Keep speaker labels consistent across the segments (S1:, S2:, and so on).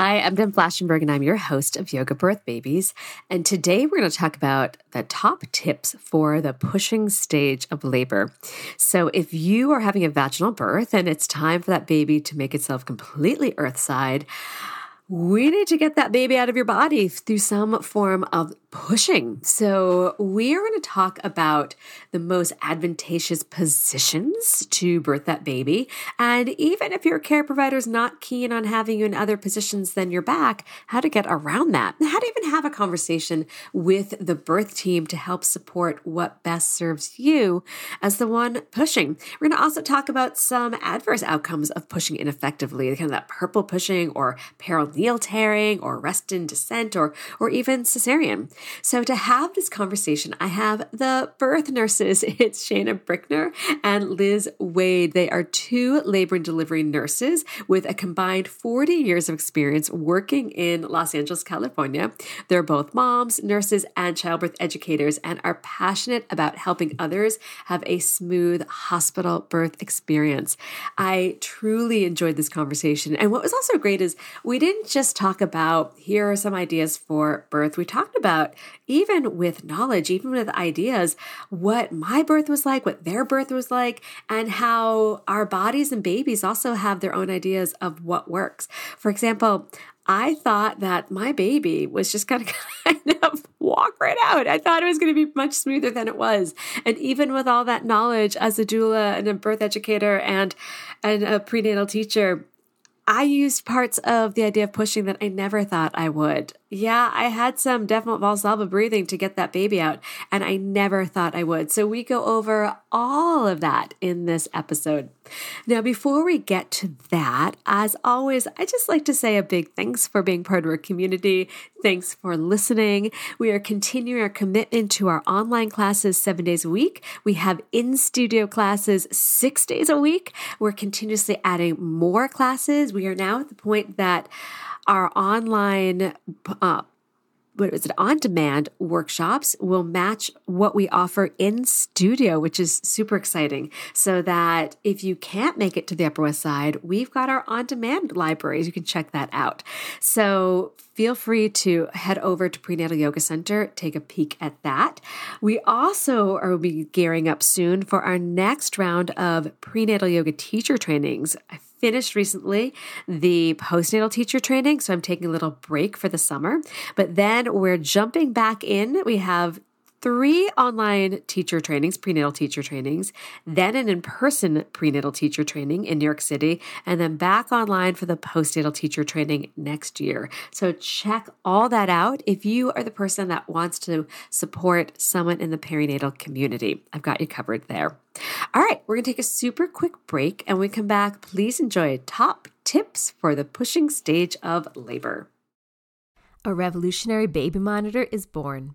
S1: Hi, I'm Deb Flashenberg, and I'm your host of Yoga Birth Babies. And today we're going to talk about the top tips for the pushing stage of labor. So, if you are having a vaginal birth and it's time for that baby to make itself completely earthside, we need to get that baby out of your body through some form of pushing. So, we are going to talk about the most advantageous positions to birth that baby. And even if your care provider is not keen on having you in other positions than your back, how to get around that. How to even have a conversation with the birth team to help support what best serves you as the one pushing. We're going to also talk about some adverse outcomes of pushing ineffectively, kind of that purple pushing or perineal tearing or arrested descent or, or even cesarean. So to have this conversation, I have the birth nurses. It's Shaina Brickner and Liz Wade. They are two labor and delivery nurses with a combined 40 years of experience working in Los Angeles, California. They're both moms, nurses, and childbirth educators and are passionate about helping others have a smooth hospital birth experience. I truly enjoyed this conversation. And what was also great is we didn't just talk about here are some ideas for birth. We talked about even with knowledge, even with ideas, what my birth was like, what their birth was like, and how our bodies and babies also have their own ideas of what works. For example, I thought that my baby was just going to kind of walk right out. I thought it was going to be much smoother than it was. And even with all that knowledge as a doula and a birth educator and and a prenatal teacher, I used parts of the idea of pushing that I never thought I would. Yeah, I had some definite Valsalva breathing to get that baby out, and I never thought I would. So we go over all of that in this episode. Now, before we get to that, as always, I just like to say a big thanks for being part of our community. Thanks for listening. We are continuing our commitment to our online classes seven days a week. We have in studio classes six days a week. We're continuously adding more classes. We are now at the point that our online uh, what is it? On demand workshops will match what we offer in studio which is super exciting. So that if you can't make it to the upper west side we've got our on demand libraries. You can check that out. So feel free to head over to prenatal yoga center take a peek at that. We also are be gearing up soon for our next round of prenatal yoga teacher trainings. I finished recently the postnatal teacher training, so I'm taking a little break for the summer. But then we're jumping back in. We have three online teacher trainings, prenatal teacher trainings, then an in person prenatal teacher training in New York City, and then back online for the postnatal teacher training next year. So check all that out if you are the person that wants to support someone in the perinatal community. I've got you covered there. All right, we're going to take a super quick break and when we come back, please enjoy top tips for the pushing stage of labor.
S2: A revolutionary baby monitor is born.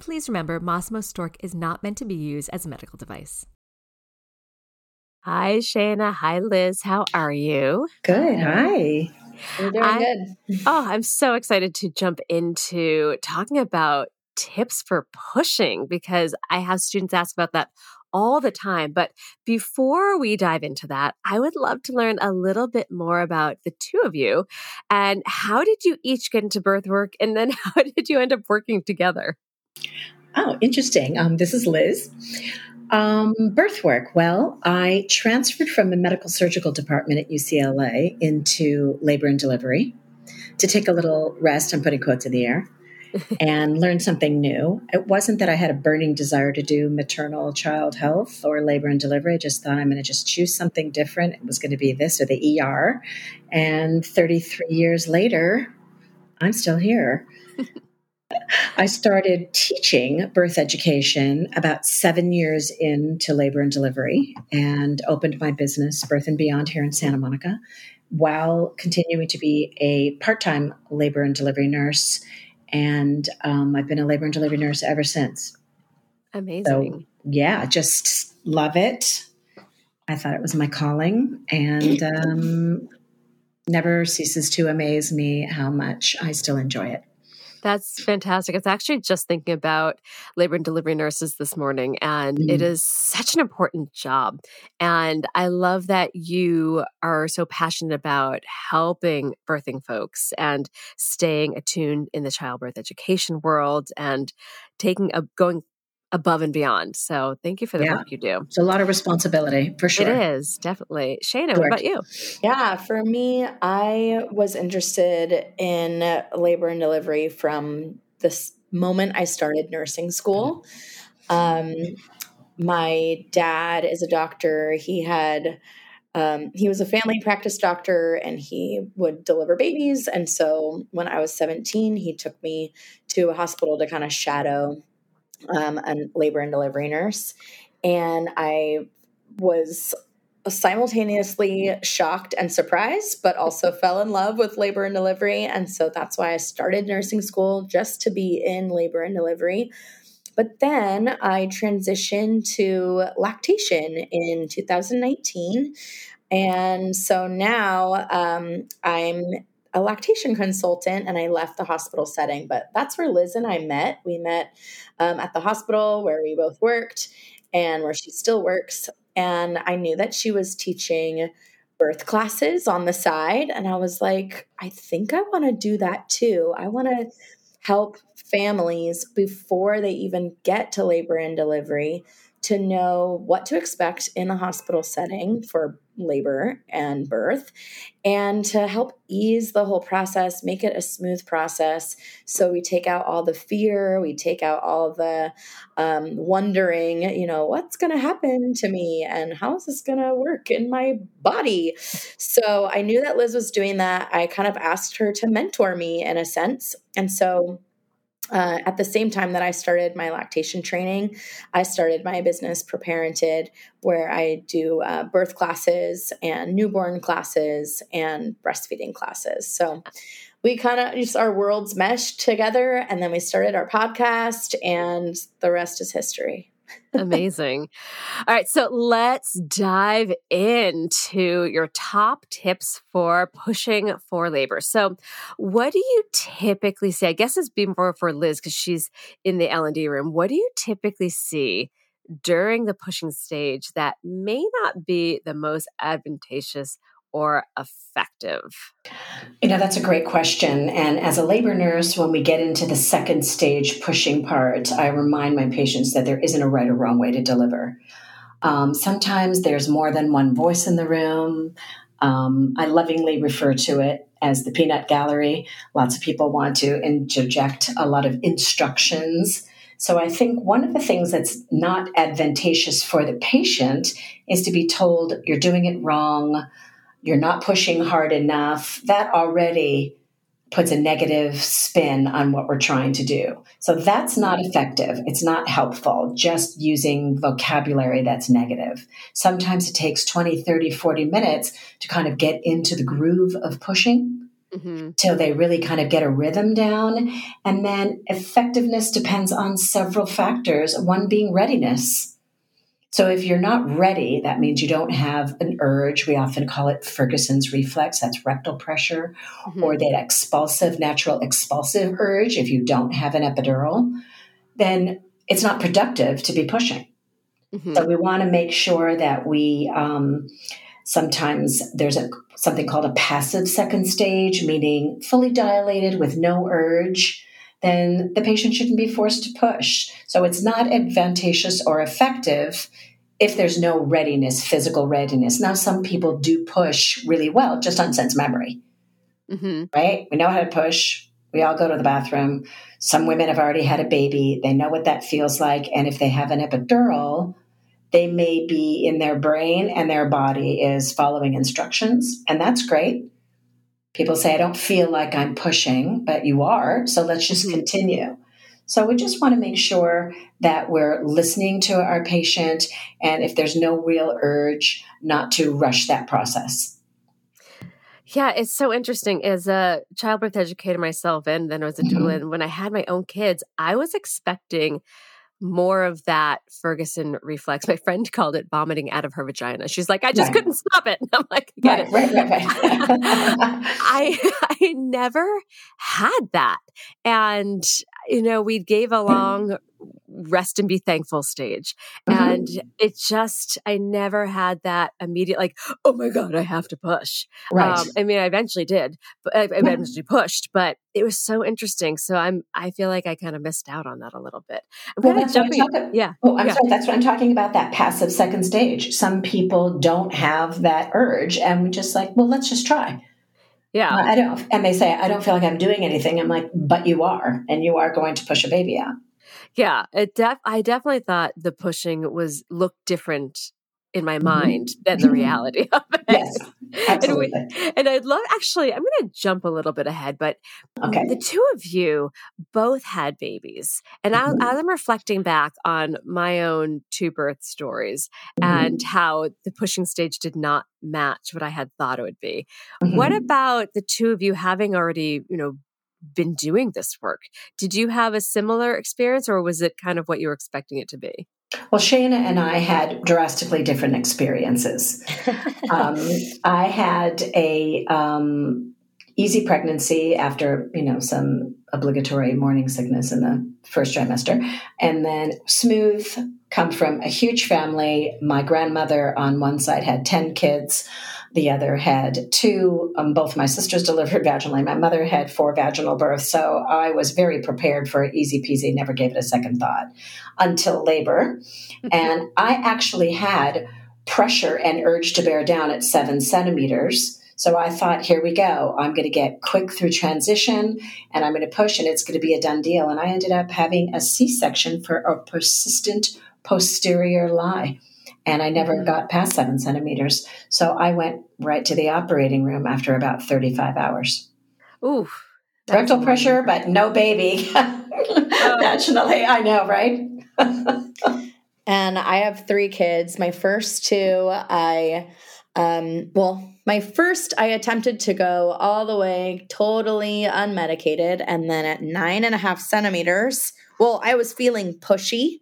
S2: Please remember, Masimo Stork is not meant to be used as a medical device.
S1: Hi, Shaina. Hi, Liz. How are you?
S3: Good. Hi.
S4: We're doing I, good.
S1: Oh, I'm so excited to jump into talking about tips for pushing because I have students ask about that all the time. But before we dive into that, I would love to learn a little bit more about the two of you and how did you each get into birth work and then how did you end up working together?
S3: Oh, interesting. Um, this is Liz. Um, birth work. Well, I transferred from the medical surgical department at UCLA into labor and delivery to take a little rest. I'm putting quotes in the air and learn something new. It wasn't that I had a burning desire to do maternal child health or labor and delivery. I just thought I'm going to just choose something different. It was going to be this or the ER. And 33 years later, I'm still here. I started teaching birth education about seven years into labor and delivery and opened my business, Birth and Beyond, here in Santa Monica, while continuing to be a part time labor and delivery nurse and um, I've been a labor and delivery nurse ever since.
S1: Amazing.
S3: So, yeah, just love it. I thought it was my calling, and um, never ceases to amaze me how much I still enjoy it.
S1: That's fantastic. It's actually just thinking about labor and delivery nurses this morning, and mm. it is such an important job. And I love that you are so passionate about helping birthing folks and staying attuned in the childbirth education world and taking a going above and beyond. So thank you for the yeah. work you do.
S3: It's a lot of responsibility for sure.
S1: It is definitely. Shaina, what about you?
S4: Yeah, for me, I was interested in labor and delivery from this moment I started nursing school. Um, my dad is a doctor. He had um, he was a family practice doctor and he would deliver babies. And so when I was 17, he took me to a hospital to kind of shadow um, a labor and delivery nurse. And I was simultaneously shocked and surprised, but also fell in love with labor and delivery. And so that's why I started nursing school just to be in labor and delivery. But then I transitioned to lactation in 2019. And so now um, I'm a lactation consultant and I left the hospital setting. But that's where Liz and I met. We met um, at the hospital where we both worked and where she still works. And I knew that she was teaching birth classes on the side. And I was like, I think I want to do that too. I want to help families before they even get to labor and delivery to know what to expect in the hospital setting for labor and birth and to help ease the whole process make it a smooth process. So we take out all the fear we take out all the um, wondering you know what's going to happen to me and how is this going to work in my body? So i knew that liz was doing that. I kind of asked her to mentor me in a sense. And so uh, at the same time that I started my lactation training, I started my business Preparented, where I do uh, birth classes and newborn classes and breastfeeding classes. So we kind of just our worlds meshed together, and then we started our podcast, and the rest is history.
S1: Amazing. All right, so let's dive into your top tips for pushing for labor. So, what do you typically see? I guess it's more for Liz because she's in the L and D room. What do you typically see during the pushing stage that may not be the most advantageous or effective?
S3: You know, that's a great question. And as a labor nurse, when we get into the second stage pushing part, I remind my patients that there isn't a right or wrong way to deliver. Um, sometimes there's more than one voice in the room. Um, I lovingly refer to it as the peanut gallery. Lots of people want to interject a lot of instructions So I think one of the things that's not advantageous for the patient is to be told you're doing it wrong, you're not pushing hard enough. That already puts a negative spin on what we're trying to do. So that's not effective. It's not helpful just using vocabulary that's negative. Sometimes it takes 20, 30, 40 minutes to kind of get into the groove of pushing. Mm-hmm. Till they really kind of get a rhythm down. And then effectiveness depends on several factors, one being readiness. So if you're not ready, that means you don't have an urge. We often call it Ferguson's reflex. That's rectal pressure mm-hmm. or that expulsive, natural expulsive urge. If you don't have an epidural, then it's not productive to be pushing. Mm-hmm. So we want to make sure that we, um, sometimes there's a, something called a passive second stage, meaning fully dilated with no urge then the patient shouldn't be forced to push. So it's not advantageous or effective if there's no readiness, physical readiness. Now, some people do push really well just on sense memory, mm-hmm. right? We know how to push. We all go to the bathroom. Some women have already had a baby. They know what that feels like. And if they have an epidural, they may be in their brain and their body is following instructions. And that's great. People say, I don't feel like I'm pushing, but you are. So let's just mm-hmm. continue. So we just want to make sure that we're listening to our patient and if there's no real urge, not to rush that process.
S1: Yeah, it's so interesting. As a childbirth educator myself, and then I was a doula, mm-hmm. and when I had my own kids, I was expecting more of that Ferguson reflex. My friend called it vomiting out of her vagina. She's like, I just right. couldn't stop it. I'm like, get right, it. Right, right, I I never had that. And you know, we gave a long rest and be thankful stage. Mm-hmm. And it just, I never had that immediate, like, oh my God, I have to push. Right. Um, I mean, I eventually did, but I, eventually pushed, but it was so interesting. So I'm, I feel like I kind of missed out on that a little bit. I'm well,
S3: of jumping. yeah. Oh, I'm yeah. sorry. That's what I'm talking about. That passive second stage. Some people don't have that urge and we just like, well, let's just try.
S1: Yeah.
S3: Uh, I don't, and they say, I don't feel like I'm doing anything. I'm like, but you are, and you are going to push a baby out.
S1: Yeah, it def- I definitely thought the pushing was looked different in my mm-hmm. mind mm-hmm. than the reality of it.
S3: Yes, absolutely.
S1: And, we, and I'd love actually. I'm going to jump a little bit ahead, but
S3: okay.
S1: the two of you both had babies, and mm-hmm. as I'm reflecting back on my own two birth stories mm-hmm. and how the pushing stage did not match what I had thought it would be. What mm-hmm. about the two of you having already, you know, been doing this work. Did you have a similar experience or was it kind of what you were expecting it to be?
S3: Well, Shaina and I had drastically different experiences. um, I had a um, easy pregnancy after you know some obligatory morning sickness in the first trimester, and then smooth. Come from a huge family. My grandmother on one side had ten kids. The other had two. Um, both my sisters delivered vaginally. My mother had four vaginal births. So I was very prepared for easy peasy, never gave it a second thought until labor. and I actually had pressure and urge to bear down at seven centimeters. So I thought, here we go. I'm going to get quick through transition and I'm going to push and it's going to be a done deal. And I ended up having a C section for a persistent posterior lie and I never mm-hmm. got past seven centimeters. So I went right to the operating room after about 35 hours.
S1: Ooh.
S3: Rectal pressure, but no baby. oh. Naturally, I know, right?
S4: and I have three kids. My first two, I, um, well, my first, I attempted to go all the way totally unmedicated. And then at nine and a half centimeters, well, I was feeling pushy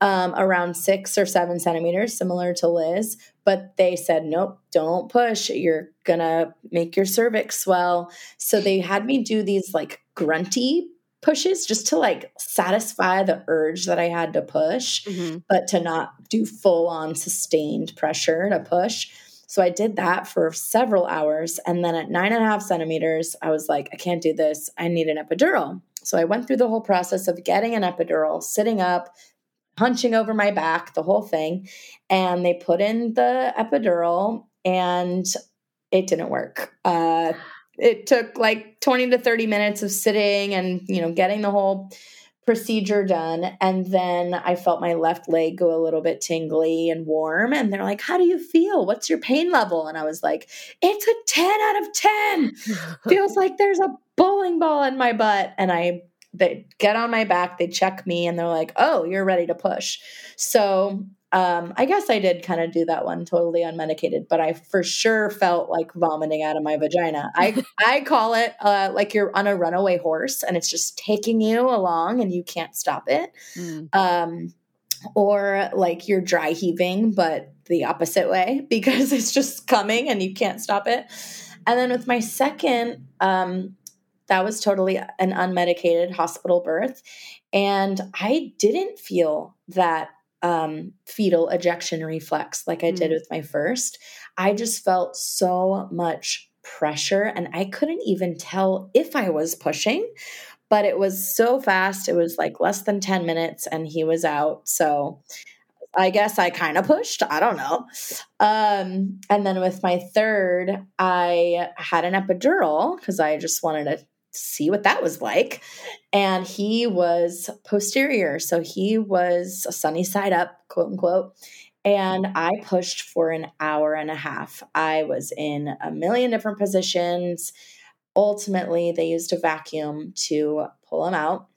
S4: um, around six or seven centimeters, similar to Liz. But they said, nope, don't push. You're going to make your cervix swell. So they had me do these like grunty pushes just to like satisfy the urge that I had to push, mm-hmm. but to not do full on sustained pressure to push. So I did that for several hours. And then at nine and a half centimeters, I was like, I can't do this. I need an epidural. So I went through the whole process of getting an epidural, sitting up, hunching over my back, the whole thing. And they put in the epidural and it didn't work. Uh, it took like 20 to 30 minutes of sitting and, you know, getting the whole procedure done. And then i felt my left leg go a little bit tingly and warm. And they're like how do you feel? What's your pain level? And i was like it's a 10 out of 10 feels like there's a bowling ball in my butt. And i they get on my back they check me and they're like oh you're ready to push so um, I guess I did kind of do that one totally unmedicated, but I for sure felt like vomiting out of my vagina. I I call it uh, like you're on a runaway horse and it's just taking you along and you can't stop it. Mm. Um, or like you're dry heaving, but the opposite way because it's just coming and you can't stop it. And then with my second, um, that was totally an unmedicated hospital birth. And I didn't feel that um, fetal ejection reflex like I did mm. with my first. I just felt so much pressure and I couldn't even tell if I was pushing, but it was so fast. It was like less than 10 minutes and he was out. So I guess I kind of pushed. I don't know. Um, and then with my third, I had an epidural because I just wanted to see what that was like. And he was posterior. So he was a sunny side up, quote unquote. And I pushed for an hour and a half. I was in a million different positions. Ultimately, they used a vacuum to pull him out.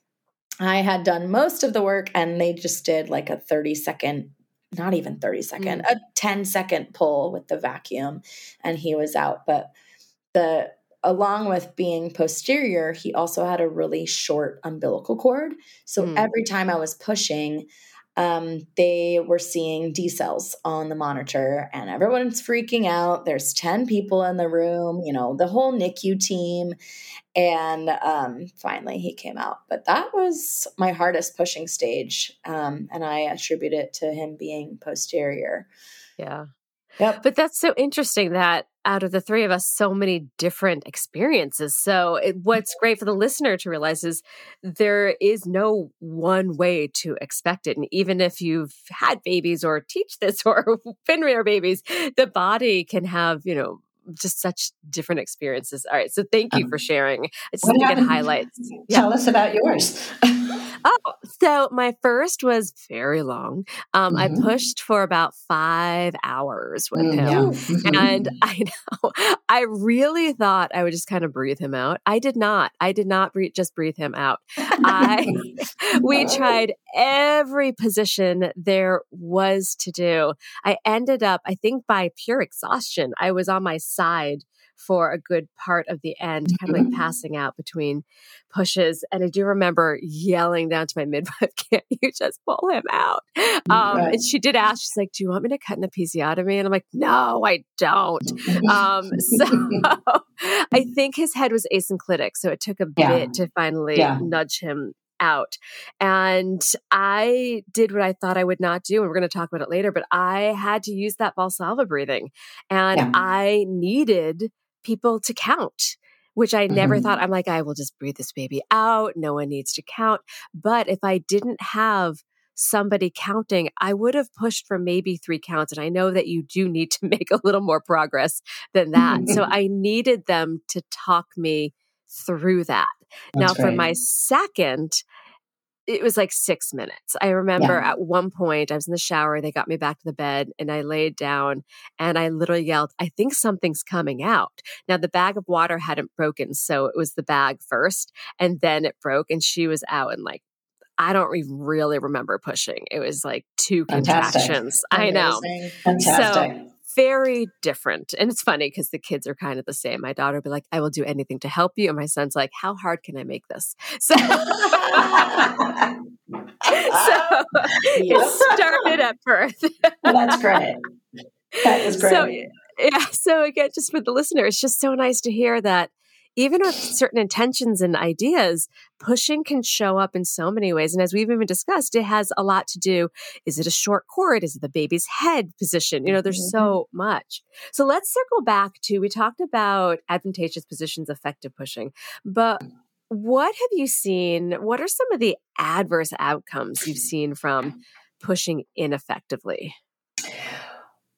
S4: I had done most of the work and they just did like a 30 second, not even 30 second, mm. a 10 second pull with the vacuum and he was out. But the along with being posterior, he also had a really short umbilical cord. So mm. every time I was pushing, um, they were seeing decels on the monitor, and everyone's freaking out. There's 10 people in the room, you know, the whole NICU team. And um, finally, he came out. But that was my hardest pushing stage. Um, and I attribute it to him being posterior.
S1: Yeah. Yep. But that's so interesting that out of the three of us, so many different experiences. So, it, what's great for the listener to realize is there is no one way to expect it. And even if you've had babies or teach this or been near babies, the body can have, you know, just such different experiences. All right. So thank you um, for sharing. I just get highlights.
S3: Tell yeah. us about yours.
S1: oh, so my first was very long. Um, mm-hmm. I pushed for about five hours with mm, him. Mm-hmm. And I know I really thought I would just kind of breathe him out. I did not. I did not breathe, just breathe him out. I we tried every position there was to do. I ended up, I think by pure exhaustion, I was on my side for a good part of the end, kind of like mm-hmm. passing out between pushes. And I do remember yelling down to my midwife, can't you just pull him out? Um, right. And she did ask, she's like, do you want me to cut an episiotomy? And I'm like, no, I don't. Um, so I think his head was asynclitic. So it took a yeah. bit to finally yeah. nudge him out. And I did what I thought I would not do. And we're going to talk about it later, but I had to use that Valsalva breathing. And yeah. I needed people to count which I never mm-hmm. thought. I'm like, I will just breathe this baby out. No one needs to count. But if I didn't have somebody counting, I would have pushed for maybe three counts. And I know that you do need to make a little more progress than that. so I needed them to talk me through that. That's now, great. for my second, it was like six minutes. I remember yeah. at one point I was in the shower, they got me back to the bed and I laid down and I literally yelled, I think something's coming out. Now the bag of water hadn't broken, so it was the bag first and then it broke and she was out and like I don't even really remember pushing. It was like two Fantastic. contractions. Amazing. I know. Fantastic. So very different. And it's funny because the kids are kind of the same. My daughter will be like, I will do anything to help you. And my son's like, How hard can I make this? So, so it started at birth.
S3: well, that's great. That is great.
S1: So, yeah. So again, just for the listener, it's just so nice to hear that even with certain intentions and ideas, pushing can show up in so many ways. And as we've even discussed, it has a lot to do. Is it a short cord? Is it the baby's head position? You know, there's mm-hmm. so much. So let's circle back to we talked about advantageous positions, effective pushing, but what have you seen? What are some of the adverse outcomes you've seen from pushing ineffectively?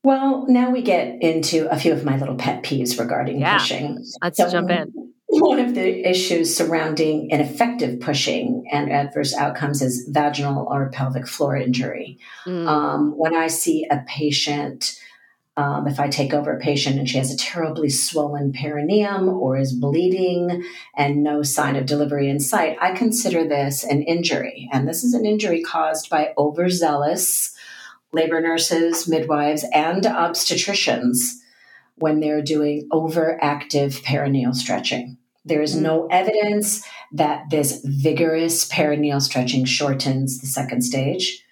S3: Well, now we get into a few of my little pet peeves regarding yeah. pushing.
S1: Let's so, jump in.
S3: one of the issues surrounding ineffective pushing and adverse outcomes is vaginal or pelvic floor injury. Mm. Um, when I see a patient, um, if I take over a patient and she has a terribly swollen perineum or is bleeding and no sign of delivery in sight, I consider this an injury. And this is an injury caused by overzealous labor nurses, midwives, and obstetricians when they're doing overactive perineal stretching. There is no mm. evidence that this vigorous perineal stretching shortens the second stage.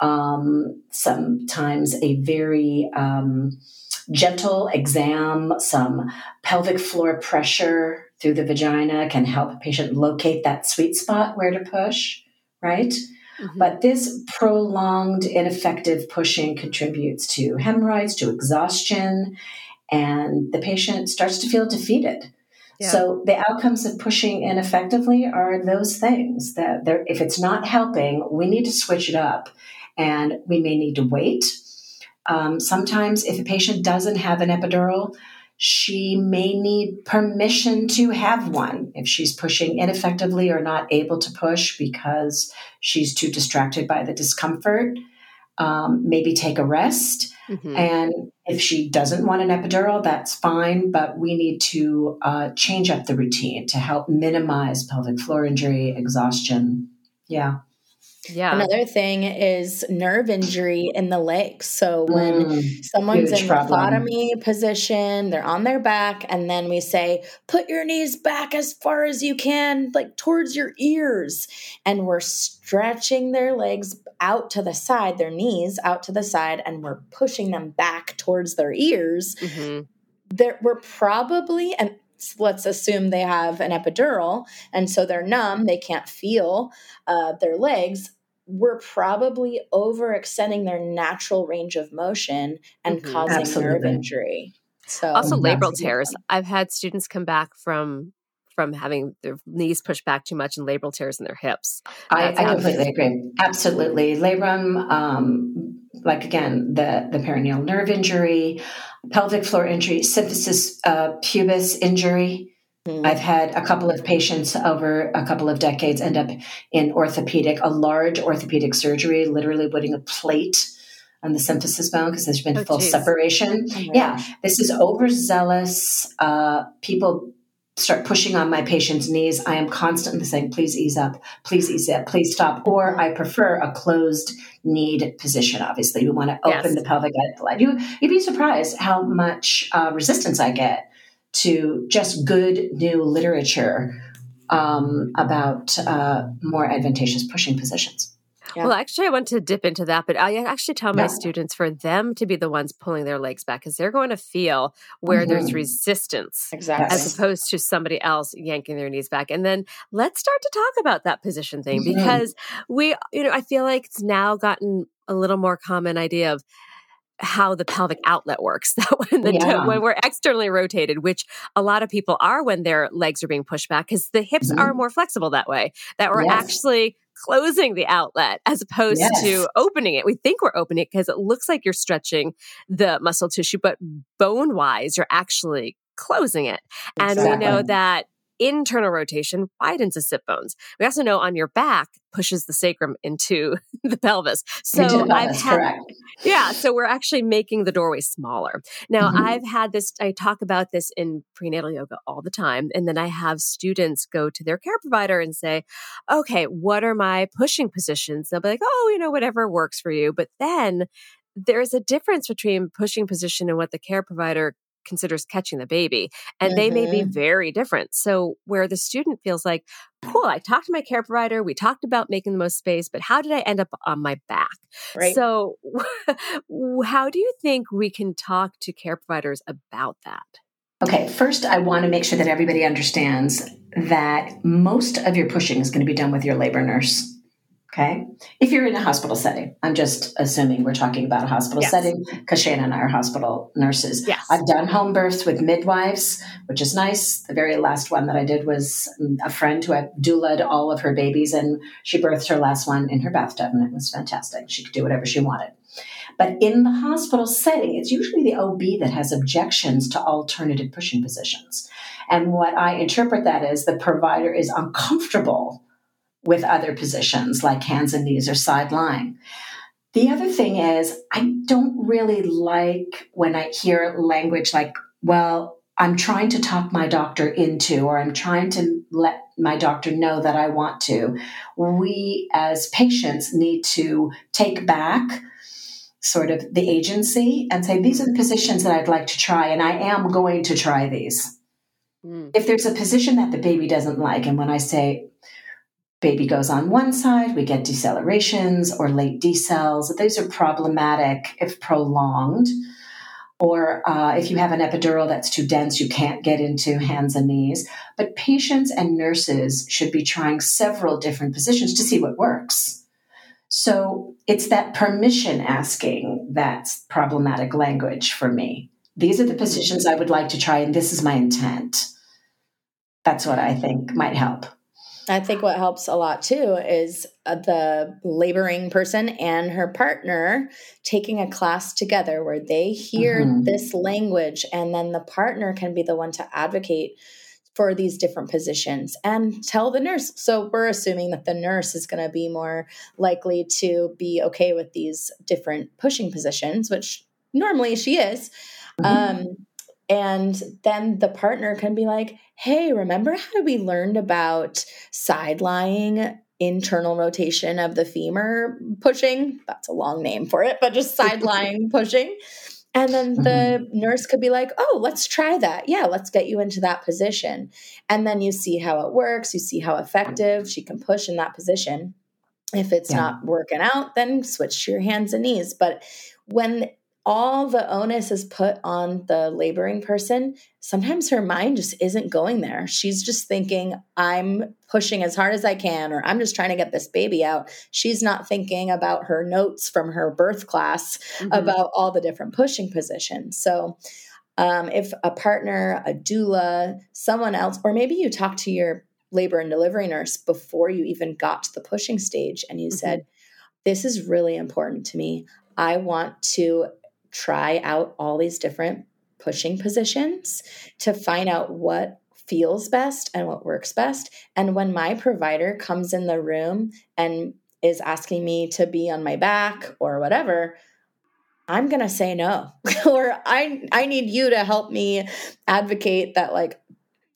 S3: Um, sometimes a very um, gentle exam, some pelvic floor pressure through the vagina can help a patient locate that sweet spot where to push, right? Mm-hmm. But this prolonged, ineffective pushing contributes to hemorrhoids, to exhaustion, and the patient starts to feel defeated. Yeah. So the outcomes of pushing ineffectively are those things that if it's not helping, we need to switch it up and we may need to wait. Um, sometimes if a patient doesn't have an epidural, she may need permission to have one if she's pushing ineffectively or not able to push because she's too distracted by the discomfort. Um, maybe take a rest. Mm-hmm. And if she doesn't want an epidural, that's fine, but we need to uh, change up the routine to help minimize pelvic floor injury, exhaustion. Yeah.
S4: Yeah. Another thing is nerve injury in the legs. So when mm, someone's in lithotomy position, they're on their back, and then we say, put your knees back as far as you can, like towards your ears. And we're stretching their legs out to the side, their knees out to the side, and we're pushing them back towards their ears. Mm-hmm. There, we're probably, and let's assume they have an epidural and so they're numb they can't feel uh, their legs we're probably overextending their natural range of motion and mm-hmm. causing Absolutely. nerve injury.
S1: So also labral tears. I've had students come back from from having their knees pushed back too much and labral tears in their hips.
S3: I, I completely agree. Absolutely, labrum. Um, like again, the the perineal nerve injury, pelvic floor injury, symphysis uh, pubis injury. I've had a couple of patients over a couple of decades end up in orthopedic, a large orthopedic surgery, literally putting a plate on the symphysis bone because there's been oh, full geez. separation. Oh, yeah, this is overzealous. Uh, people start pushing on my patient's knees. I am constantly saying, please ease up, please ease up, please stop. Or mm-hmm. I prefer a closed kneed position. Obviously, we want to open yes. the pelvic. You, you'd be surprised how much uh, resistance I get to just good new literature um, about uh, more advantageous pushing positions.
S1: Yeah. Well, actually, I want to dip into that, but I actually tell my yeah. students for them to be the ones pulling their legs back because they're going to feel where mm-hmm. there's resistance,
S4: exactly,
S1: as opposed to somebody else yanking their knees back. And then let's start to talk about that position thing mm-hmm. because we, you know, I feel like it's now gotten a little more common idea of how the pelvic outlet works that when the yeah. when we're externally rotated which a lot of people are when their legs are being pushed back because the hips mm-hmm. are more flexible that way that we're yes. actually closing the outlet as opposed yes. to opening it we think we're opening it because it looks like you're stretching the muscle tissue but bone wise you're actually closing it exactly. and we know that internal rotation widens the sit bones. We also know on your back pushes the sacrum into the pelvis. So
S3: the I've had, correct.
S1: Yeah, so we're actually making the doorway smaller. Now, mm-hmm. I've had this I talk about this in prenatal yoga all the time and then I have students go to their care provider and say, "Okay, what are my pushing positions?" They'll be like, "Oh, you know, whatever works for you." But then there's a difference between pushing position and what the care provider considers catching the baby. And mm-hmm. they may be mm-hmm. very different. So, where the student feels like, cool, I talked to my care provider, we talked about making the most space, but how did I end up on my back? Right. So, how do you think we can talk to care providers about that?
S3: Okay, first, I want to make sure that everybody understands that most of your pushing is going to be done with your labor nurse. Okay. If you're in a hospital setting, I'm just assuming we're talking about a hospital yes. setting because Shaina and I are hospital nurses.
S1: Yes.
S3: I've done home births with midwives, which is nice. The very last one that I did was a friend who had doulaed all of her babies and she birthed her last one in her bathtub and it was fantastic. She could do whatever she wanted. But in the hospital setting, it's usually the OB that has objections to alternative pushing positions. And what I interpret that as the provider is uncomfortable with other positions like hands and knees or side lying. The other thing is, I don't really like when I hear language like, well, I'm trying to talk my doctor into, or I'm trying to let my doctor know that I want to. We as patients need to take back sort of the agency and say, these are the positions that I'd like to try, and I am going to try these. Mm. If there's a position that the baby doesn't like, and when I say baby goes on one side, we get decelerations or late decels, those are problematic if prolonged. Or uh, if you have an epidural that's too dense, you can't get into hands and knees. But patients and nurses should be trying several different positions to see what works. So it's that permission asking that's problematic language for me. These are the positions I would like to try, and this is my intent. That's what I think might help.
S4: I think what helps a lot too is uh, the laboring person and her partner taking a class together where they hear mm-hmm. this language and then the partner can be the one to advocate for these different positions and tell the nurse. So we're assuming that the nurse is going to be more likely to be okay with these different pushing positions, which normally she is. Mm-hmm. Um, and then the partner can be like, hey, remember how we learned about side lying internal rotation of the femur pushing? That's a long name for it, but just side lying pushing. And then the mm-hmm. nurse could be like, oh, let's try that. Yeah, let's get you into that position. And then you see how it works, you see how effective she can push in that position. If it's yeah. not working out, then switch to your hands and knees. But when all the onus is put on the laboring person, sometimes her mind just isn't going there. She's just thinking, I'm pushing as hard as I can, or I'm just trying to get this baby out. She's not thinking about her notes from her birth class mm-hmm. about all the different pushing positions. So, um, if a partner, a doula, someone else, or maybe you talk to your labor and delivery nurse before you even got to the pushing stage and you mm-hmm. said, This is really important to me. I want to try out all these different pushing positions to find out what feels best and what works best. And when my provider comes in the room and is asking me to be on my back or whatever, I'm going to say no. or I I need you to help me advocate that like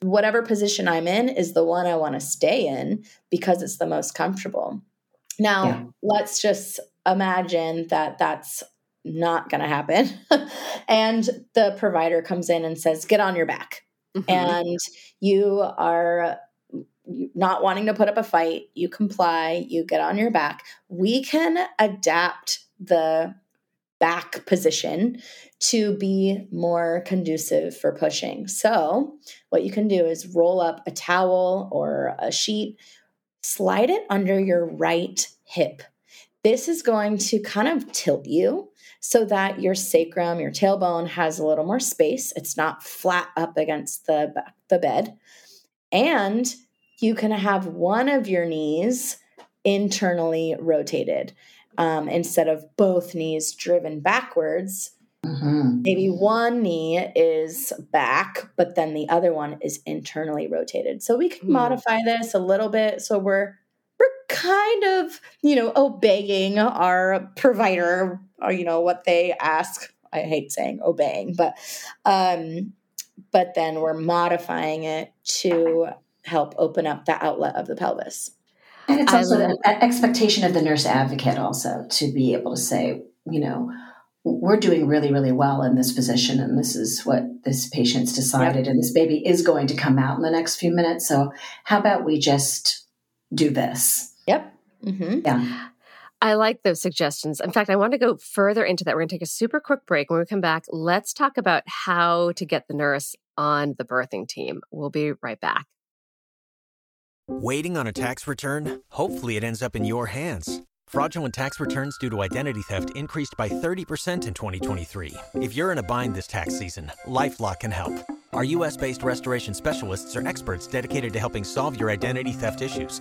S4: whatever position I'm in is the one I want to stay in because it's the most comfortable. Now, yeah. let's just imagine that that's not going to happen. and the provider comes in and says, get on your back. Mm-hmm. And you are not wanting to put up a fight, you comply, you get on your back. We can adapt the back position to be more conducive for pushing. So, what you can do is roll up a towel or a sheet, slide it under your right hip. This is going to kind of tilt you so that your sacrum, your tailbone has a little more space. It's not flat up against the, the bed. And you can have one of your knees internally rotated um, instead of both knees driven backwards. Mm-hmm. Maybe one knee is back, but then the other one is internally rotated. So we can mm. modify this a little bit so we're we're kind of, you know, obeying our provider or, you know, what they ask. I hate saying obeying, but, um, but then we're modifying it to help open up the outlet of the pelvis.
S3: And it's also an expectation of the nurse advocate also to be able to say, you know, we're doing really, really well in this position, and this is what this patient's decided, yep. and this baby is going to come out in the next few minutes. So, how about we just do this.
S4: Yep. Mm-hmm.
S1: Yeah. I like those suggestions. In fact, I want to go further into that. We're going to take a super quick break. When we come back, let's talk about how to get the nurse on the birthing team. We'll be right back.
S5: Waiting on a tax return? Hopefully, it ends up in your hands. Fraudulent tax returns due to identity theft increased by 30% in 2023. If you're in a bind this tax season, LifeLock can help. Our U.S. based restoration specialists are experts dedicated to helping solve your identity theft issues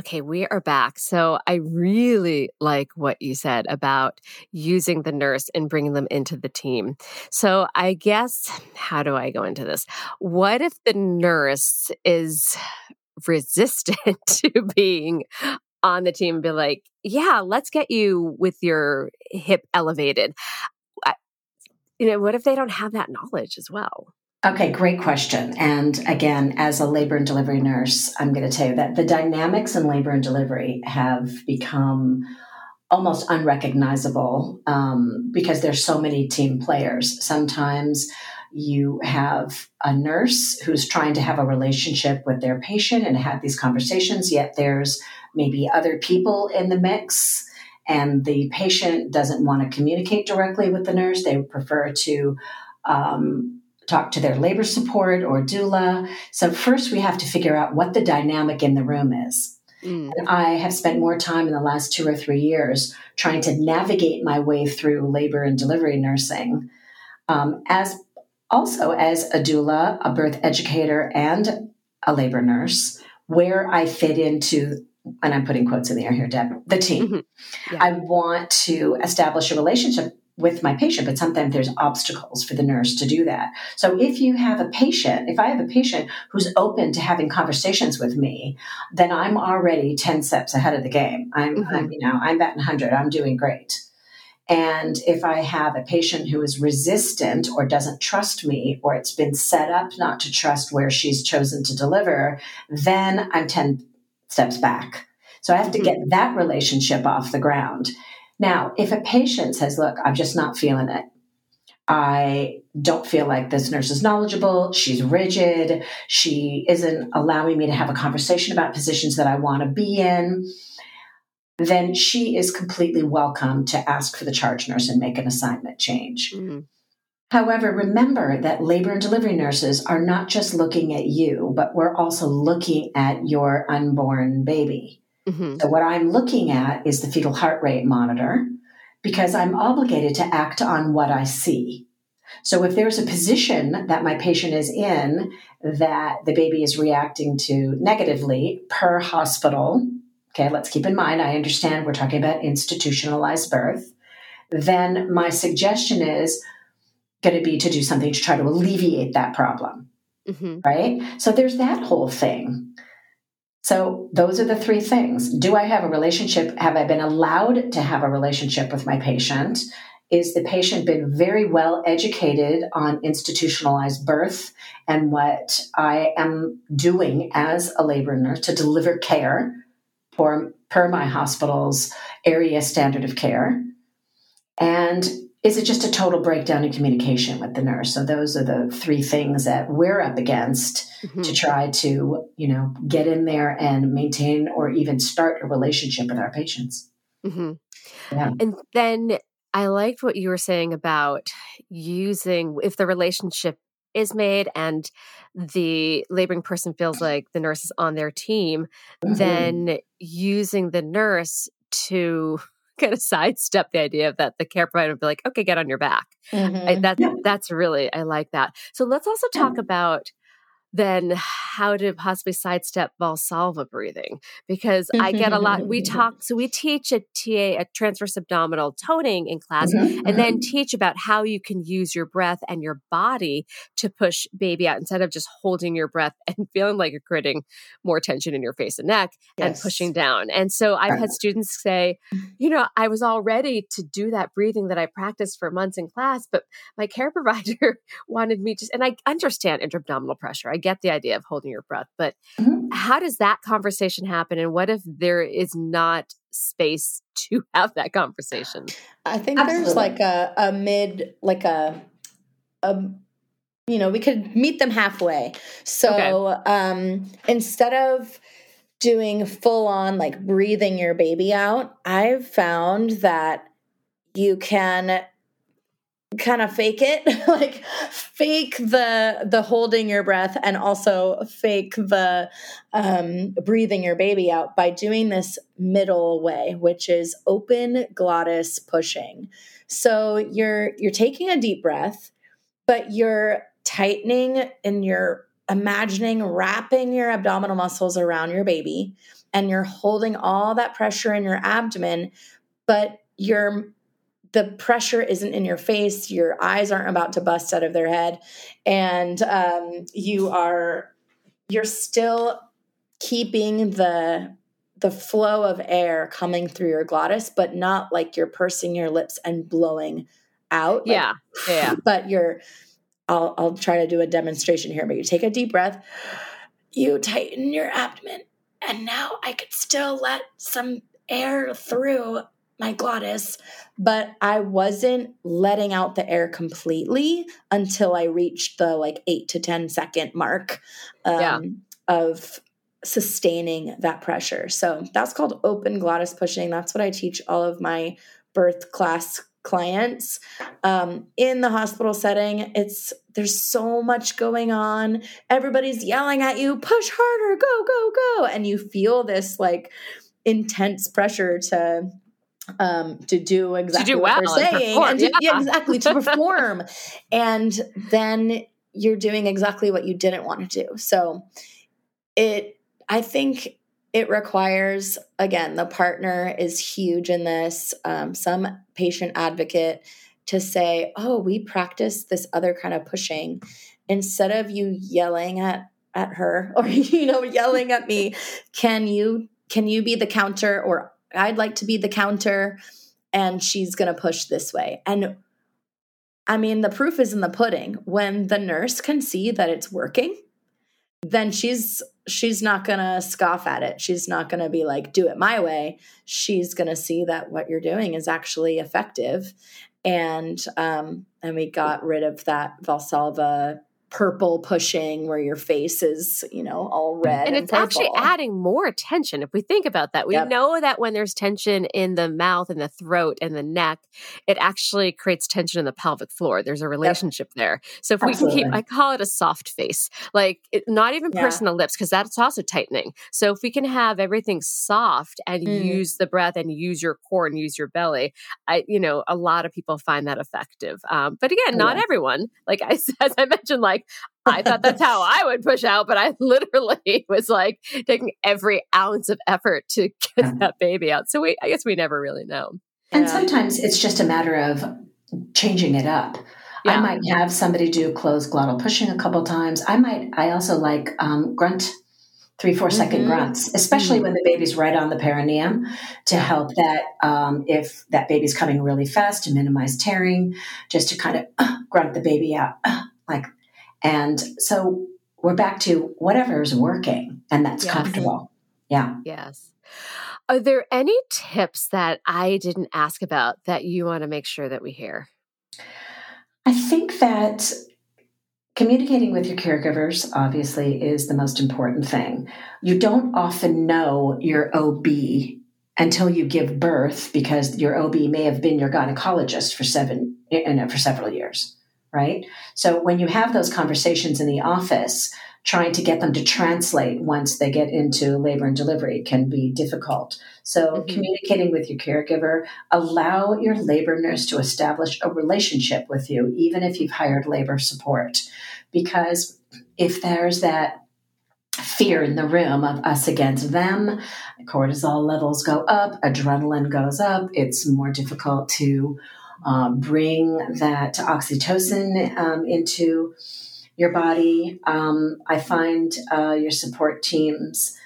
S1: Okay, we are back. So I really like what you said about using the nurse and bringing them into the team. So I guess, how do I go into this? What if the nurse is resistant to being on the team and be like, yeah, let's get you with your hip elevated? you know, what if they don't have that knowledge as well?
S3: Okay, great question. And again, as a labor and delivery nurse, I'm going to tell you that the dynamics in labor and delivery have become almost unrecognizable um, because there's so many team players. Sometimes you have a nurse who's trying to have a relationship with their patient and have these conversations, yet there's maybe other people in the mix. And the patient doesn't want to communicate directly with the nurse. They prefer to um, talk to their labor support or doula. So, first, we have to figure out what the dynamic in the room is. Mm. And I have spent more time in the last two or three years trying to navigate my way through labor and delivery nursing. Um, as also as a doula, a birth educator, and a labor nurse, where I fit into, and I'm putting quotes in the air here, Deb, the team. Mm-hmm. Yeah. I want to establish a relationship with my patient, but sometimes there's obstacles for the nurse to do that. So if you have a patient, if I have a patient who's open to having conversations with me, then I'm already 10 steps ahead of the game. I'm, mm-hmm. I'm you know, I'm batting 100. I'm doing great. And if I have a patient who is resistant or doesn't trust me, or it's been set up not to trust where she's chosen to deliver, then I'm 10 steps back. So I have to mm-hmm. get that relationship off the ground. Now, if a patient says, Look, I'm just not feeling it, I don't feel like this nurse is knowledgeable. She's rigid. She isn't allowing me to have a conversation about positions that I want to be in. Then she is completely welcome to ask for the charge nurse and make an assignment change. Mm-hmm. However, remember that labor and delivery nurses are not just looking at you, but we're also looking at your unborn baby. Mm-hmm. So, what I'm looking at is the fetal heart rate monitor because I'm obligated to act on what I see. So, if there's a position that my patient is in that the baby is reacting to negatively per hospital, okay, let's keep in mind, I understand we're talking about institutionalized birth, then my suggestion is going to be to do something to try to alleviate that problem. Mm-hmm. Right? So, there's that whole thing. So those are the three things. Do I have a relationship? Have I been allowed to have a relationship with my patient? Is the patient been very well educated on institutionalized birth and what I am doing as a labor nurse to deliver care for per my hospital's area standard of care? And is it just a total breakdown in communication with the nurse so those are the three things that we're up against mm-hmm. to try to you know get in there and maintain or even start a relationship with our patients mm-hmm.
S1: yeah. and then i liked what you were saying about using if the relationship is made and the laboring person feels like the nurse is on their team mm-hmm. then using the nurse to kind of sidestep the idea of that the care provider would be like, okay, get on your back. Mm-hmm. I, that, yeah. That's really, I like that. So let's also talk yeah. about then how to possibly sidestep Valsalva breathing because I get a lot. We mm-hmm. talk, so we teach a TA, a transverse abdominal toning in class, mm-hmm. and then mm-hmm. teach about how you can use your breath and your body to push baby out instead of just holding your breath and feeling like you're creating more tension in your face and neck yes. and pushing down. And so I've had students say, you know, I was all ready to do that breathing that I practiced for months in class, but my care provider wanted me to, and I understand intra-abdominal pressure. I get the idea of holding your breath, but mm-hmm. how does that conversation happen? And what if there is not space to have that conversation?
S4: I think Absolutely. there's like a, a mid, like a, a, you know, we could meet them halfway. So okay. um, instead of doing full on like breathing your baby out, I've found that you can kind of fake it like fake the the holding your breath and also fake the um, breathing your baby out by doing this middle way which is open glottis pushing. So you're you're taking a deep breath but you're tightening and you're imagining wrapping your abdominal muscles around your baby and you're holding all that pressure in your abdomen but you're the pressure isn't in your face. Your eyes aren't about to bust out of their head. And um, you are you're still keeping the the flow of air coming through your glottis but not like you're pursing your lips and blowing out.
S1: Like, yeah. Yeah.
S4: but you're I'll, I'll try to do a demonstration here but you take a deep breath. You tighten your abdomen. And now i could still let some air through my glottis, but I wasn't letting out the air completely until I reached the like eight to ten second mark um, yeah. of sustaining that pressure. So that's called open glottis pushing. That's what I teach all of my birth class clients um, in the hospital setting it's there's so much going on everybody's yelling at you push harder go go go and you feel this like intense pressure to um, to do exactly to do what well they're saying and, and to, yeah. yeah. exactly to perform and then you're doing exactly what you didn't want to do so it i think it requires again the partner is huge in this um, some patient advocate to say oh we practice this other kind of pushing instead of you yelling at at her or you know yelling at me can you can you be the counter or I'd like to be the counter and she's going to push this way. And I mean, the proof is in the pudding. When the nurse can see that it's working, then she's she's not going to scoff at it. She's not going to be like do it my way. She's going to see that what you're doing is actually effective. And um and we got rid of that Valsalva purple pushing where your face is, you know, all red.
S1: And,
S4: and
S1: it's
S4: purple.
S1: actually adding more tension. If we think about that, we yep. know that when there's tension in the mouth and the throat and the neck, it actually creates tension in the pelvic floor. There's a relationship yep. there. So if Absolutely. we can keep, I call it a soft face, like it, not even yeah. pursing the lips, because that's also tightening. So if we can have everything soft and mm. use the breath and use your core and use your belly, I, you know, a lot of people find that effective. Um, but again, not yeah. everyone. Like I, as I mentioned, like like I thought that's how I would push out, but I literally was like taking every ounce of effort to get that baby out. So we, I guess we never really know.
S3: And yeah. sometimes it's just a matter of changing it up. Yeah. I might have somebody do closed glottal pushing a couple times. I might, I also like um, grunt, three, four second mm-hmm. grunts, especially mm-hmm. when the baby's right on the perineum to help that um, if that baby's coming really fast to minimize tearing, just to kind of uh, grunt the baby out. Uh, like, and so we're back to whatever's working and that's yes. comfortable. Yeah.
S1: Yes. Are there any tips that I didn't ask about that you want to make sure that we hear?
S3: I think that communicating with your caregivers obviously is the most important thing. You don't often know your OB until you give birth because your OB may have been your gynecologist for seven you know, for several years right? So when you have those conversations in the office, trying to get them to translate once they get into labor and delivery can be difficult. So mm-hmm. communicating with your caregiver, allow your labor nurse to establish a relationship with you, even if you've hired labor support. Because if there's that fear in the room of us against them, cortisol levels go up, adrenaline goes up, it's more difficult to uh, bring that oxytocin um, into your body. Um, I find uh, your support teams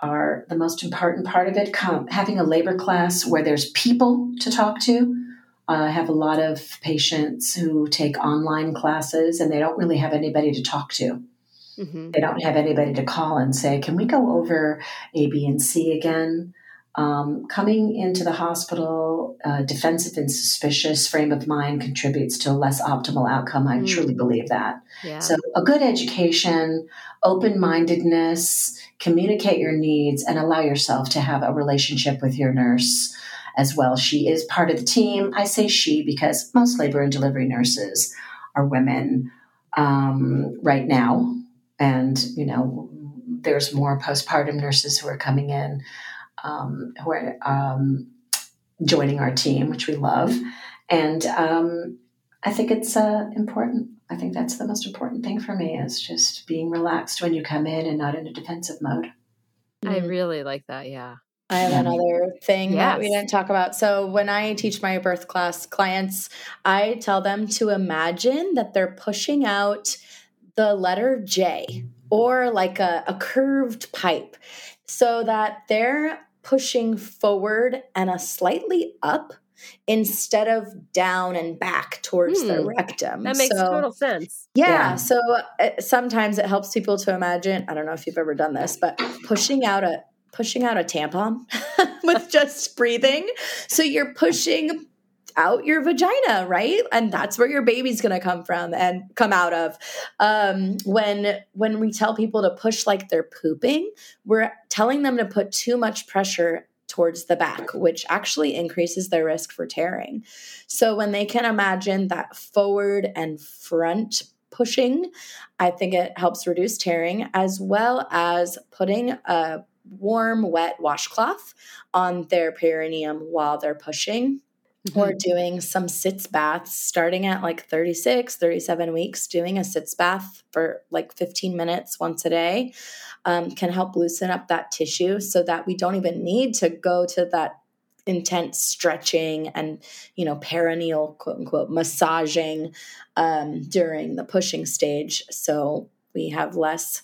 S3: are the most important part of it. Com- having a labor class where there's people to talk to. Uh, I have a lot of patients who take online classes and they don't really have anybody to talk to. Mm-hmm. They don't have anybody to call and say, Can we go over A, B, and C again? Um, coming into the hospital, uh, defensive and suspicious frame of mind contributes to a less optimal outcome. I mm. truly believe that. Yeah. So, a good education, open mindedness, communicate your needs, and allow yourself to have a relationship with your nurse as well. She is part of the team. I say she because most labor and delivery nurses are women um, right now. And, you know, there's more postpartum nurses who are coming in um, who are um, joining our team, which we love. And um, I think it's uh, important. I think that's the most important thing for me is just being relaxed when you come in and not in a defensive mode.
S1: I really like that. Yeah.
S4: I have another thing yes. that we didn't talk about. So, when I teach my birth class clients, I tell them to imagine that they're pushing out the letter J or like a, a curved pipe so that they're pushing forward and a slightly up instead of down and back towards hmm. the rectum.
S1: That makes so, total sense.
S4: Yeah, yeah. So uh, sometimes it helps people to imagine. I don't know if you've ever done this, but pushing out a pushing out a tampon with just breathing. So you're pushing out your vagina, right? And that's where your baby's going to come from and come out of. Um, when when we tell people to push like they're pooping, we're telling them to put too much pressure towards the back, which actually increases their risk for tearing. So when they can imagine that forward and front pushing, I think it helps reduce tearing as well as putting a warm, wet washcloth on their perineum while they're pushing mm-hmm. or doing some sitz baths starting at like 36, 37 weeks, doing a sitz bath for like 15 minutes once a day um, can help loosen up that tissue so that we don't even need to go to that intense stretching and you know perineal quote unquote massaging um, during the pushing stage so we have less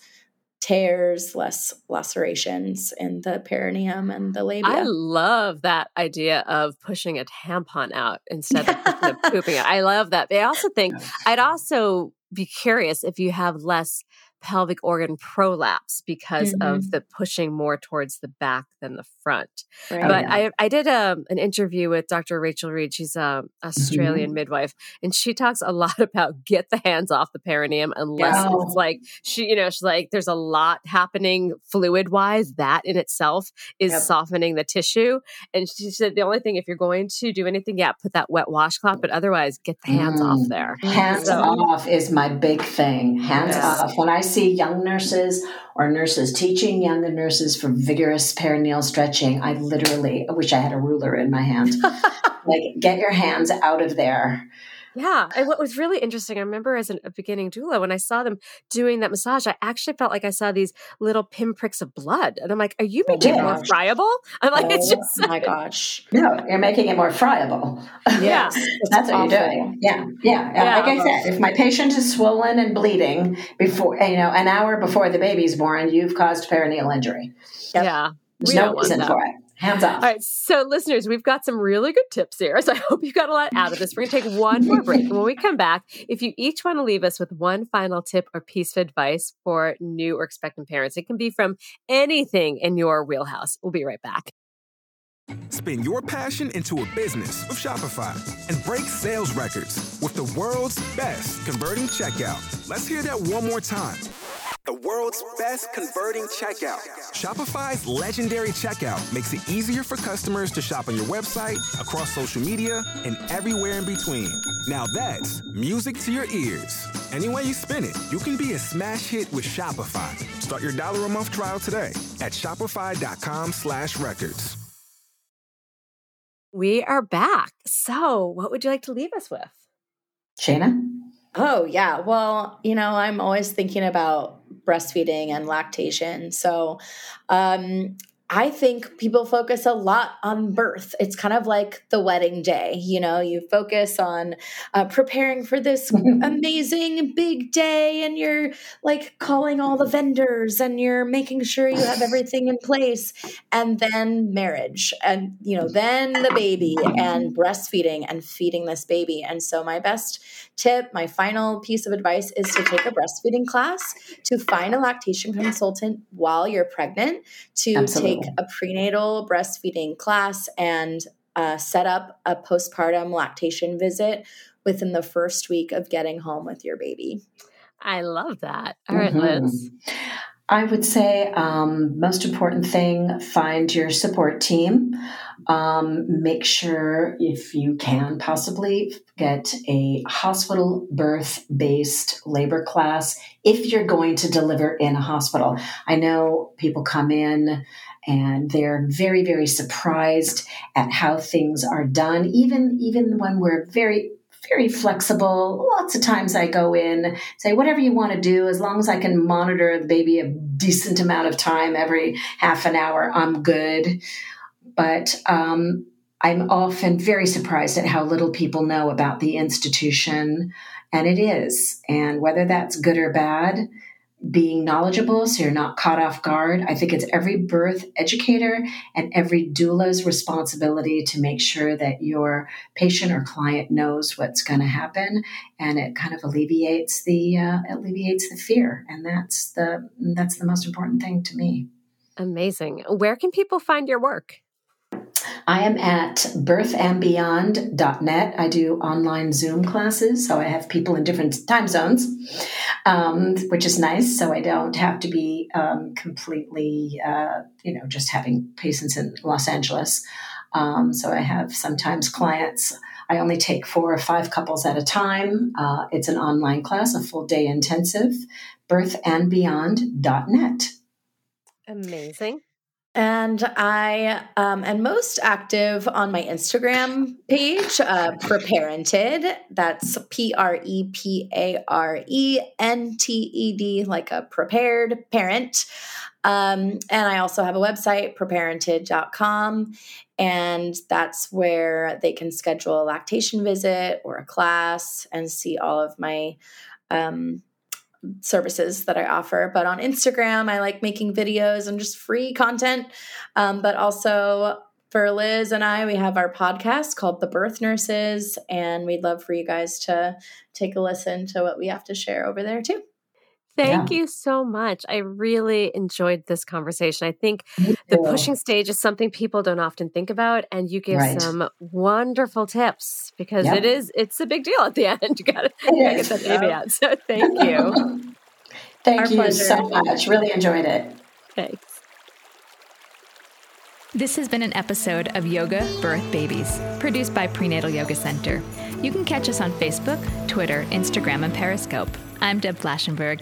S4: tears, less lacerations in the perineum and the labia.
S1: I love that idea of pushing a tampon out instead of pooping it. I love that. I also think I'd also be curious if you have less pelvic organ prolapse because mm-hmm. of the pushing more towards the back than the front. Right. But I, I did a, um, an interview with Dr. Rachel Reed. She's an Australian mm-hmm. midwife, and she talks a lot about get the hands off the perineum unless yeah. it's like she, you know, she's like, there's a lot happening fluid wise. That in itself is yep. softening the tissue. And she said the only thing, if you're going to do anything, yeah, put that wet washcloth, but otherwise get the hands mm. off there.
S3: Hands so, off is my big thing. Hands yes. off. When I see young nurses or nurses teaching younger nurses for vigorous perineal stretching, I literally I wish I had a ruler in my hand. like, get your hands out of there.
S1: Yeah. And what was really interesting, I remember as a beginning doula, when I saw them doing that massage, I actually felt like I saw these little pinpricks of blood. And I'm like, are you oh making oh, it more friable? I'm like,
S4: oh,
S1: it's just.
S4: my gosh.
S3: No, you're making it more friable.
S1: Yeah.
S3: That's what you're doing. Yeah. yeah. Yeah. Like I said, if my patient is swollen and bleeding before, you know, an hour before the baby's born, you've caused perineal injury.
S1: Yep. Yeah.
S3: There's no reason for it hands off.
S1: All right. So, listeners, we've got some really good tips here. So, I hope you got a lot out of this. We're going to take one more break. And when we come back, if you each want to leave us with one final tip or piece of advice for new or expectant parents, it can be from anything in your wheelhouse. We'll be right back.
S6: Spin your passion into a business with Shopify and break sales records with the world's best converting checkout. Let's hear that one more time the world's best converting checkout. Shopify's legendary checkout makes it easier for customers to shop on your website, across social media, and everywhere in between. Now that's music to your ears. Any way you spin it, you can be a smash hit with Shopify. Start your dollar a month trial today at shopify.com slash records.
S1: We are back. So, what would you like to leave us with?
S3: Shaina?
S4: Oh, yeah. Well, you know, I'm always thinking about breastfeeding and lactation. So, um, I think people focus a lot on birth. It's kind of like the wedding day. You know, you focus on uh, preparing for this amazing big day, and you're like calling all the vendors and you're making sure you have everything in place. And then marriage, and, you know, then the baby and breastfeeding and feeding this baby. And so, my best tip, my final piece of advice is to take a breastfeeding class, to find a lactation consultant while you're pregnant, to Absolutely. take take a prenatal breastfeeding class and uh, set up a postpartum lactation visit within the first week of getting home with your baby.
S2: I love that. All right, mm-hmm. Liz.
S3: I would say um, most important thing: find your support team. Um, make sure, if you can, possibly get a hospital birth based labor class if you're going to deliver in a hospital. I know people come in and they're very very surprised at how things are done even even when we're very very flexible. Lots of times i go in say whatever you want to do as long as i can monitor the baby a decent amount of time every half an hour i'm good. But um, i'm often very surprised at how little people know about the institution and it is. And whether that's good or bad being knowledgeable so you're not caught off guard. I think it's every birth educator and every doula's responsibility to make sure that your patient or client knows what's going to happen and it kind of alleviates the uh, alleviates the fear and that's the that's the most important thing to me.
S2: Amazing. Where can people find your work?
S3: I am at birthandbeyond.net. I do online Zoom classes, so I have people in different time zones, um, which is nice. So I don't have to be um, completely, uh, you know, just having patients in Los Angeles. Um, so I have sometimes clients. I only take four or five couples at a time. Uh, it's an online class, a full day intensive. Birthandbeyond.net.
S2: Amazing.
S4: And I um, am most active on my Instagram page, uh, Preparented. That's P R E P A R E N T E D, like a prepared parent. Um, and I also have a website, preparented.com. And that's where they can schedule a lactation visit or a class and see all of my um, services that I offer. But on Instagram, I like making videos and just free content. Um, but also for Liz and I, we have our podcast called The Birth Nurses, and we'd love for you guys to take a listen to what we have to share over there too.
S2: Thank yeah. you so much. I really enjoyed this conversation. I think the pushing stage is something people don't often think about and you gave right. some wonderful tips because it is it's a big deal at the end. You gotta, get that baby out. So thank you.
S3: thank Our you pleasure. so much. Really enjoyed it.
S2: Thanks.
S7: This has been an episode of Yoga Birth Babies, produced by Prenatal Yoga Center. You can catch us on Facebook, Twitter, Instagram, and Periscope. I'm Deb Flashenberg.